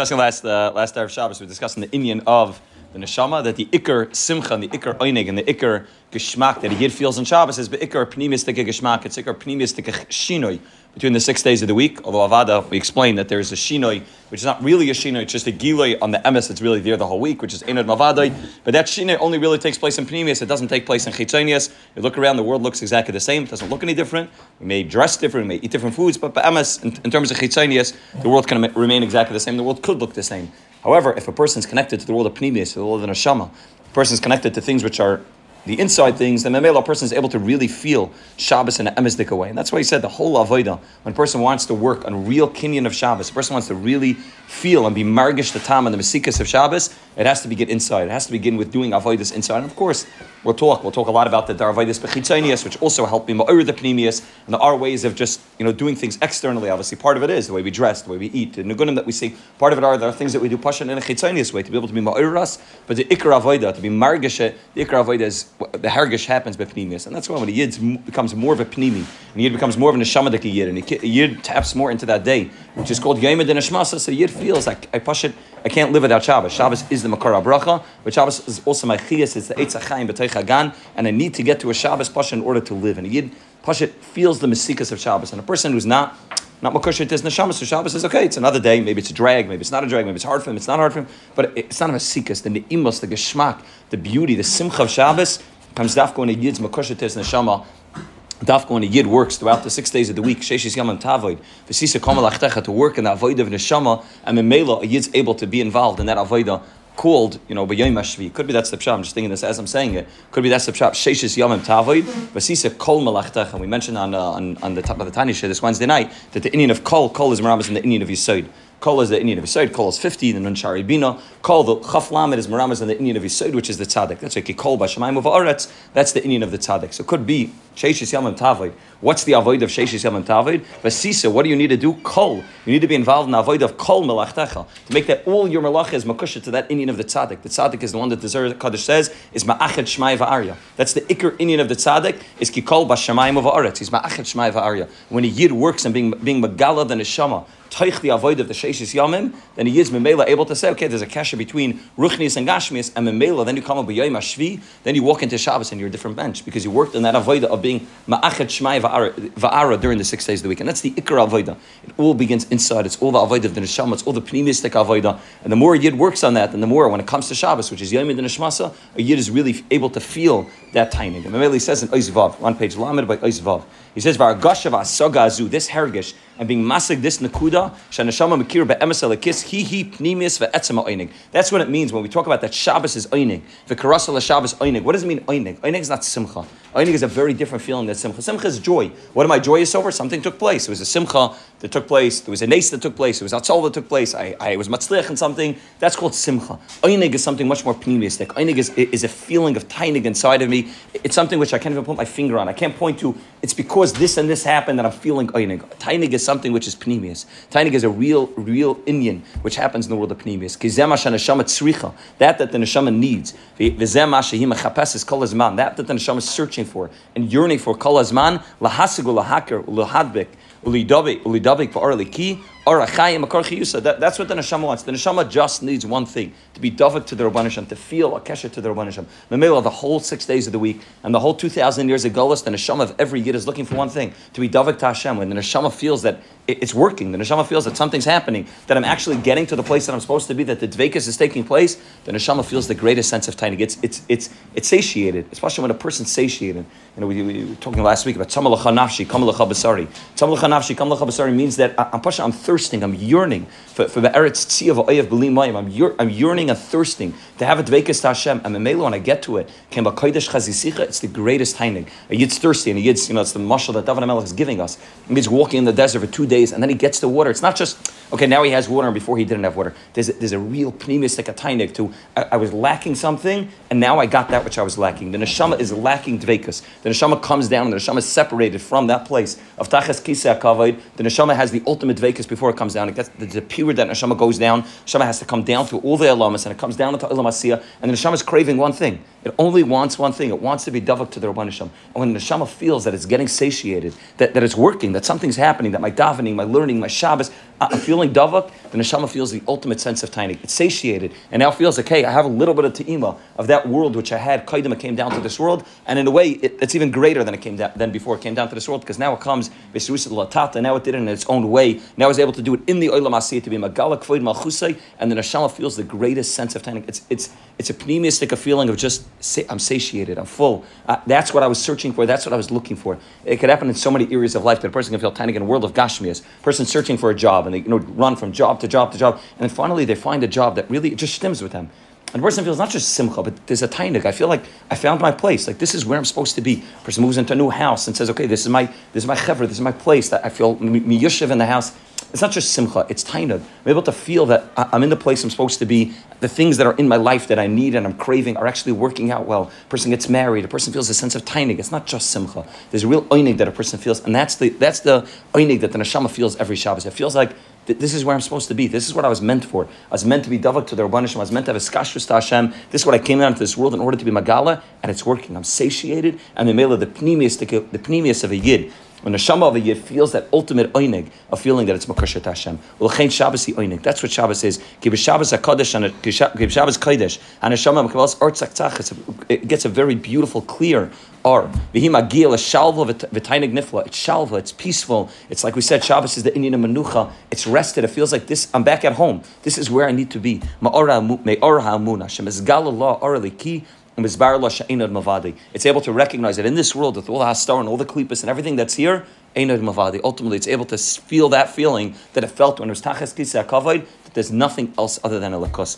discussing last uh, last hour of Shabbos. We are discussing the inyan of the neshama that the ikar simcha and the ikar oinig and the ikar geschmack that a yid feels in Shabbos is the ikar pnimistic geschmack. It's ikar pnimistic shinoi between the six days of the week. Although avada, we explained that there is a shinoi, which is not really a shinoi, it's just a giloi on the emes that's really there the whole week, which is enod mavadai. But that shinoi only really takes place in pnimius. It doesn't take place in chitzonius. You look around, the world looks exactly the same. It doesn't look any different. We may dress different, we may eat different foods, but emes, in, in terms of chitzonius, the world can remain exactly the same. The world could look the same. However, if a person is connected to the world of Pnimius, the world of Neshama, a person is connected to things which are the inside things, then Memela, a person is able to really feel Shabbos in an emesdik way. And that's why he said the whole Avodah, when a person wants to work on real kinyan of Shabbos, a person wants to really feel and be margish the tam and the mesikas of Shabbos, it has to begin inside. It has to begin with doing Avodas inside. And of course, we'll talk. We'll talk a lot about the Daravaidis Bechitzanias, which also help me ma'ur the Pnimius, and there are ways of just you know doing things externally. Obviously, part of it is the way we dress, the way we eat, the nugunim that we see. Part of it are there are things that we do pashan in a Chitzanius way to be able to be ma'ur us, but the Ikra Avodah, to be margish, the Ikra Avodah is the hargish happens by Pnimius, and that's why when a Yid becomes more of a Pnimi, and Yid becomes more of an Neshamadik Yid, and a Yid taps more into that day, which is called Yom Neshmasa, so Yid feels like I push it, I can't live without Shabbos. Shabbos is the Makar Bracha, but Shabbos is also my Chiyas, it's the Eitz HaChaim B'Teich and I need to get to a Shabbos Pasha in order to live. And a Yid Pasha feels the Mesikas of Shabbos. And a person who's not not Makushit is Neshama, so Shabbos is okay, it's another day, maybe it's a drag, maybe it's not a drag, maybe it's hard for him, it's not hard for him, but it's not a Mesikas, the Ne'imos, the Geshmak, the beauty, the Simcha of Shabbos comes dafko when a Yid's Makushit is Neshama, Dafka when a yid works throughout the six days of the week, Sheshis Yom Tavoid, Vesisa Kamal to work in the avoid of Neshama, and Memela, a yid's able to be involved in that avoida called, you know, B'yom Hashvi. Could be that's the pshat. I'm just thinking this as I'm saying it. Could be that's the pshat. Sheshis Yomim Tavoid. Vasisa Kol Malachtecha. We mentioned on, uh, on, on the top of the Tanya this Wednesday night that the inyan of Kol, Kol is Maramas and the inyan of Yisod. Kol is the inyan of Yisod, Kol is 50, the Nun Shari Bina. Kol, the Chaf Lamed is Maramas and the inyan of Yisod, which is the Tzaddik. That's like Kol Bashamayim of Aretz, that's the inyan of the Tzaddik. So it could be Sheishis Yamim Tavoid. What's the avoid of Sheishis Yamim Tavoid? Vasisa, what do you need to do? Kol. You need to be involved in the avoid of Kol Melachtecha. To make that all your Melach is Makusha to that inyan of the Tzaddik. The Tzaddik is the one that Zer Kaddish says is Ma'achet Shmai Va'arya. That's the Iker inyan of the Tzaddik, is Kikol Bashamayim of Aretz. He's Ma'achet Shmai Va'arya. When a Yid works and being, being Megala the Neshama, taich the avoid of the sheishis yamim, then he is memela able to say, okay, there's a kasha between ruchnis and gashmis and memela. Then you come up with yoyim ashvi, then you walk into Shabbos and you're a different bench because you worked in that avoid of being ma'achet shmai va'ara during the six days of the week, and that's the ikar avoida. It all begins inside. It's all the avoid of the neshama. It's all the pnimistic avoida, and the more yid works on that, and the more when it comes to Shabbos, which is yoyim the neshmasa, a yid is really able to feel that tainig. And Memeli says in Oizvav, one page lamed by Oizvav. He says, "V'argashav asagazu this hergish and being masig this nakuda shanashama makir be'emes alakis hi hi pnimis ve'etzema oinig." That's what it means when we talk about that Shabbos is oinig. The karasal Shabbos oinig. What does it mean oinig? Oinig is not simcha. Oinig is a very different feeling than simcha. Simcha is joy. What am I joyous over? Something took place. It was a simcha that took place. There was a nace that took place. It was atzal that took place. I, I was matzliach in something. That's called simcha. Einig is something much more pnimistic. Einig is, is a feeling of tainig inside of me. It's something which I can't even put my finger on. I can't point to. It's because this and this happened that I'm feeling einig. Tainig is something which is pnimius. Tainig is a real, real inyan which happens in the world of pnimius. That that the neshama needs. That that the neshama is searching for and yearning for. Kol hazman lahasigu lahakir ulahadbik ulidavik ba'ar that, that's what the neshama wants. The neshama just needs one thing: to be davik to the Rabbanisham, to feel a kesher to the Rabbanisham. The middle of the whole six days of the week and the whole two thousand years of Golas, the neshama of every yid is looking for one thing: to be davik to Hashem. When the neshama feels that it's working, the neshama feels that something's happening, that I'm actually getting to the place that I'm supposed to be, that the dvekas is taking place. The neshama feels the greatest sense of tainig. It's it's it's it's satiated, especially when a person's satiated. You know, we, we were talking last week about tamalacha nafshi, kamalacha basari. Tamalacha nafshi, kamalacha basari means that uh, I'm, pushing, I'm thirsting, I'm yearning for, for the Eretz of Oyev B'li Mayim. I'm, I'm yearning and thirsting to have a Dvekas to Hashem. And Memelo, when I get to it, it's the greatest heinig. A Yid's thirsty, and a Yid's, you know, it's the mashal that David HaMelech is giving us. He's walking in the desert for two days, and then he gets the water. It's not just, okay, now he has water, and before he didn't have water. There's a, there's a real pnimistic tainig to, I, I, was lacking something, and now I got that which I was lacking. The neshama is lacking Dvekas. The neshama comes down, and the neshama is separated from that place of Tachas Kiseh Kavod. The neshama has the ultimate Dvekas before it comes down. It gets, the, the period that neshama goes down, neshama has to come down through all the alamas, and it comes down into Ilam And the neshama is craving one thing. It only wants one thing. It wants to be davak to the Rabban Hashem. And when the neshama feels that it's getting satiated, that, that it's working, that something's happening, that my davening, my learning, my Shabbos, feeling davak, the neshama feels the ultimate sense of tainig. It's satiated, and now feels like, hey, I have a little bit of te'ima of that world which I had. Kaidim, came down to this world, and in a way, it, it's even greater than it came down than before it came down to this world because now it comes latata. Now it did it in its own way. Now it's able to do it in the olam asiyah to be magala kvoid malchusay, and the neshama feels the greatest sense of tainig. It's it's it's a pnimistic, feeling of just I'm satiated, I'm full. Uh, that's what I was searching for. That's what I was looking for. It could happen in so many areas of life that a person can feel tainig in a world of gashmias. Person searching for a job and they you know run from job to job to job, and then finally they find a job that really just stems with them. And the person feels not just simcha, but there's a tainik. I feel like I found my place. Like this is where I'm supposed to be. Person moves into a new house and says, "Okay, this is my this is my chevra. This is my place." That I feel miyushiv in the house. It's not just simcha. It's tainik. I'm able to feel that I'm in the place I'm supposed to be. The things that are in my life that I need and I'm craving are actually working out well. A person gets married. A person feels a sense of tainik. It's not just simcha. There's a real oinig that a person feels, and that's the that's the oinig that the neshama feels every Shabbos. It feels like this is where I'm supposed to be. This is what I was meant for. I was meant to be davak to the Rabbanishim. I was meant to have a skashrus to Hashem. This is what I came down to this world in order to be magala, and it's working. I'm satiated, and the mela, the pnimius, the, the pnimius of a yid. When the shama of a yid feels that ultimate oinig, a feeling that it's makosher to Hashem. Shabbos oinig. That's what Shabbos is. Give Shabbos give Shabbos kodesh and a mekabels artzak It gets a very beautiful, clear R. V'himagia shalva v'tainig nifla. It's shalva. It's peaceful. It's like we said. Shabbos is the inyan menucha. It's rested. It feels like this. I'm back at home. This is where I need to be. Ma'ora me'orha amuna. Shem is galallah. It's able to recognize that in this world, with all the hastar and all the klippas and everything that's here, ultimately it's able to feel that feeling that it felt when it was tachas kiseh kavod, that there's nothing else other than a lakos.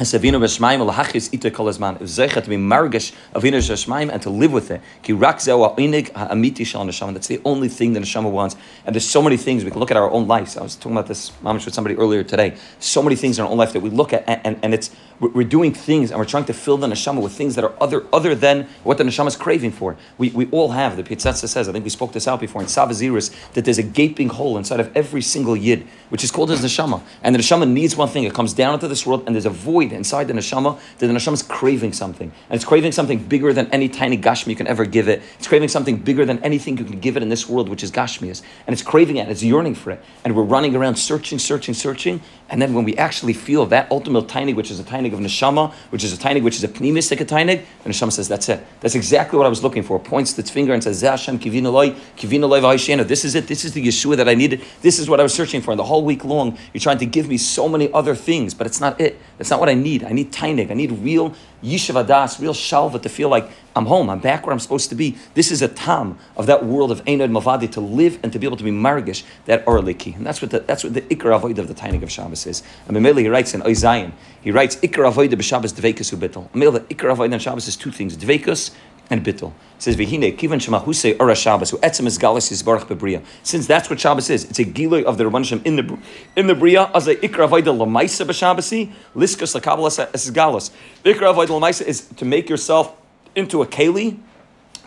Lahachis Ita Kol Azman. Is Zeichet to be Margish Avinu B'Shmaim and to live with it. Ki Rak Zeu Ha'Inig Ha'Amiti Shal Neshama. That's the only thing that the Neshama wants. And there's so many things we can look at our own lives. I was talking about this mamish with somebody earlier today. So many things in our own life that we look at, and, and, and it's we're doing things and we're trying to fill the neshama with things that are other other than what the neshama is craving for. We, we all have the Pitzatza says. I think we spoke this out before in Savaziris that there's a gaping hole inside of every single yid, which is called his neshama. And the neshama needs one thing. It comes down into this world, and there's a void inside the neshama that the neshama is craving something, and it's craving something bigger than any tainig gashmi you can ever give it. It's craving something bigger than anything you can give it in this world, which is gashmias, and it's craving it. It's yearning for it, and we're running around searching, searching, searching, and then when we actually feel that ultimate tainig, which is a tainig of neshama which is a tainig, which is a pnimistic tainig, and Hashem says, that's it. That's exactly what I was looking for. Points its finger and says, Hashem kivinaloi, kivinaloi This is it. This is the Yeshua that I needed. This is what I was searching for. And the whole week long, you're trying to give me so many other things, but it's not it. That's not what I need. I need tainig. I need real yishuv adas, real shalva to feel like I'm home. I'm back where I'm supposed to be. This is a tam of that world of Einod Mavadi to live and to be able to be margish that orliki. And that's what the, that's what the ikar avoid of the tainig of Shabbos is. And Mameli, he writes in Oizayin, he writes ikar avoid of Shabbos dvekus ubittel. Mameli, the ikar avoid on Shabbos is two things: dvekus and bittel. It says v'hine kivan shemahuse ora Shabbos who is bebria. Since that's what Shabbos is, it's a giloy of the Rabbanishim in the in the bria as a ikra avodah lamaisa b'Shabbasi liskas lakabalas es galas. Ikra lamaisa is to make yourself into a keli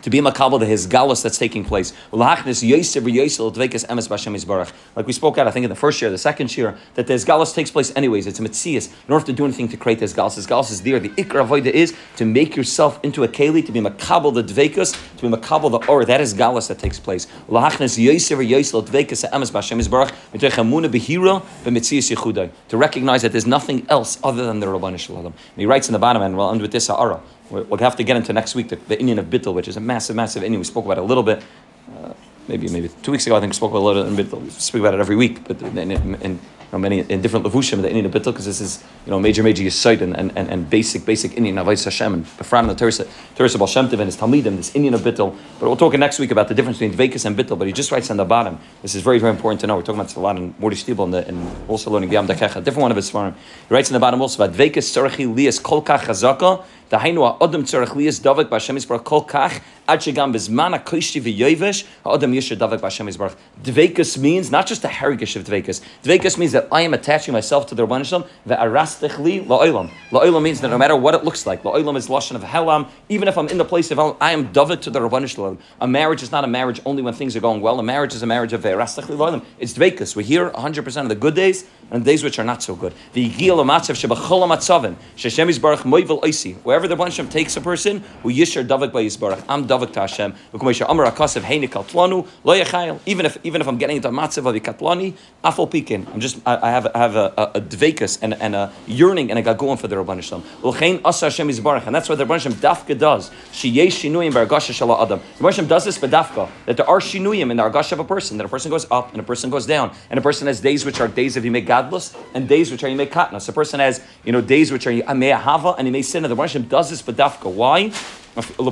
to be makabel to his galus that's taking place. Like we spoke out, I think in the first year, the second year, that this galus takes place anyways. It's a mitzias. You don't have to do anything to create this galus. This galus is there. The ikra avoida is to make yourself into a keli, to be makabel the dvekas, to be makabel the or. That is galus that takes place. To recognize that there's nothing else other than the Rabbanah Shalom. He writes in the bottom, and we'll end with this ha'ara. We'll have to get into next week the, the inyan of Bittel, which is a massive, massive inyan. We spoke about it a little bit. Uh, maybe maybe two weeks ago, I think we spoke about a little bit. We speak about it every week, but in, in, in know, many in different levushim the inyan Bittul because this is you know major major yisoid and, and, and, and basic basic inyan Avais Hashem and Befran the Teresa Baal Shem and his Talmidim this inyan of Bittul. But we'll talk next week about the difference between Vekas and Bittul. But he just writes on the bottom. This is very very important to know. We're talking about this a lot in Morty Stiebel and, and also learning Gam Dakecha, different one of his svarim. He writes in the bottom also about Vekas Tzarachi Lias Kolka Chazaka. Dahainu Adam Tzarach Lias Davik B'Hashem Yisbarach Kol Kach Ad Yisbarach Dvekas means not just the heritage of Dvekas. Dvekas means that I am attaching myself to the Rabban Shalom Ve'arastechli La'olam. La'olam means that no matter what it looks like, La'olam is Lashon of Helam, even if I'm in the place of Helam, I am Davik to the Rabban Shalom. A marriage is not a marriage only when things are going well. A marriage is a marriage of Ve'arastechli La'olam. It's Dvekas. We're here 100% of the good days and the days which are not so good. Wherever wherever the Bansham takes a person, who yishar davik by Yisbarach. I'm davik to Hashem. Even if even if I'm getting into a matzav of Katlani, Afol Pikin. I'm just I, I have I have a, a, a dvekas and, and a yearning and I got going for the Rabban Shalom. Ulchein Asa Hashem Yisbarach, and that's what the Rabban Shalom dafka does. She yesh shinuyim baragasha shala adam. The Rabban Shalom does this for dafka that there are shinuyim in the argasha of a person. That a person goes up and a person goes down, and a person has days which are days of you make godless and days which are you make katnas. A person has you know days which are you hava and he may sin. The Rabban Shalom does this for dafka. Why? Why does the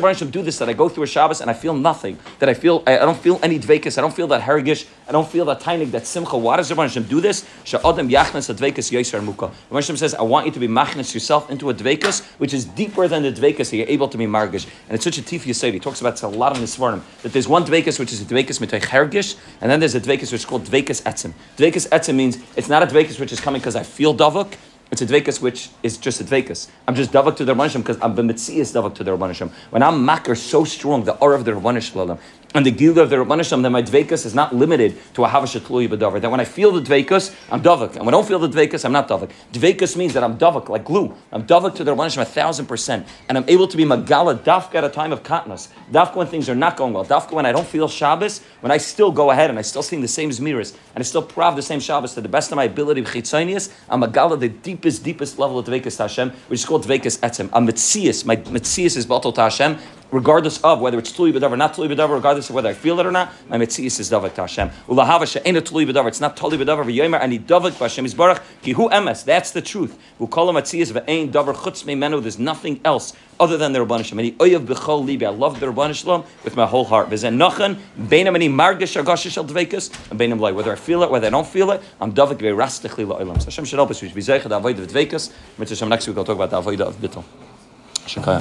Rebbeinu do this? That I go through a Shabbos and I feel nothing. That I feel I, don't feel any dvekas. I don't feel that herigish. I don't feel that tainig, that simcha. Why does the Rebbeinu do this? Sha'adam yachnas advekas yoyser muka. The Rebbeinu says, I want you to be machnas yourself into a dvekas which is deeper than the dvekas that you're able to be margish. And it's such a tif yisayid. He talks about it a lot in svarnim that there's one dvekas which is a dvekas mitay herigish, and then there's a dvekas which is called dvekas etzim. Dvekas etzim means it's not a dvekas which is coming because I feel davuk. It's a dvekas which is just a dvekas. I'm just davak to the Rabbanishim because I'm the b'mitzias davak to the Rabbanishim. When I'm makar so strong, the aura of the Rabbanishim, and the gilda of the Rabbanishim, that my dvekas is not limited to a havashatluyi b'davar. That when I feel the dvekas, I'm davak. And when I don't feel the dvekas, I'm not davak. Dvekas means that I'm davak, like glue. I'm davak to the Rabbanishim a thousand percent. And I'm able to be magala dafka at a time of katnas. Dafka when things are not going well. Dafka when I don't feel Shabbos, when I still go ahead and I still sing the same zmiras, and I still prav the same Shabbos to the best of my ability, Khitsanius, I'm magala the deepest, deepest level of dvekas Hashem, which is called dvekas etzem. I'm mitzias. My mitzias is batal Hashem regardless of whether it's tuli b'davar not tuli b'davar, regardless of whether I feel it or not, my mitzias is davak to Hashem. Ulahava she'ena tuli b'davar, it's not tuli b'davar v'yomer, he davak Hashem is barach, ki hu emes, that's the truth. U'kol mitzias v'ein davar chutz me'menu, there's nothing else other than the Rabban Shalom. And he oyav b'chol libi, I love the Rabban Shalom with my whole heart. V'zen nochen, beinam ani margish argash shel dvekas, and beinam loy, whether I feel it, whether I don't feel it, I'm davak v'rastechli la'olam. So Hashem should help us, we should be zeicha the avodah of dvekas, Mitzvah next week I'll talk about the avodah of bittul. Shekayach.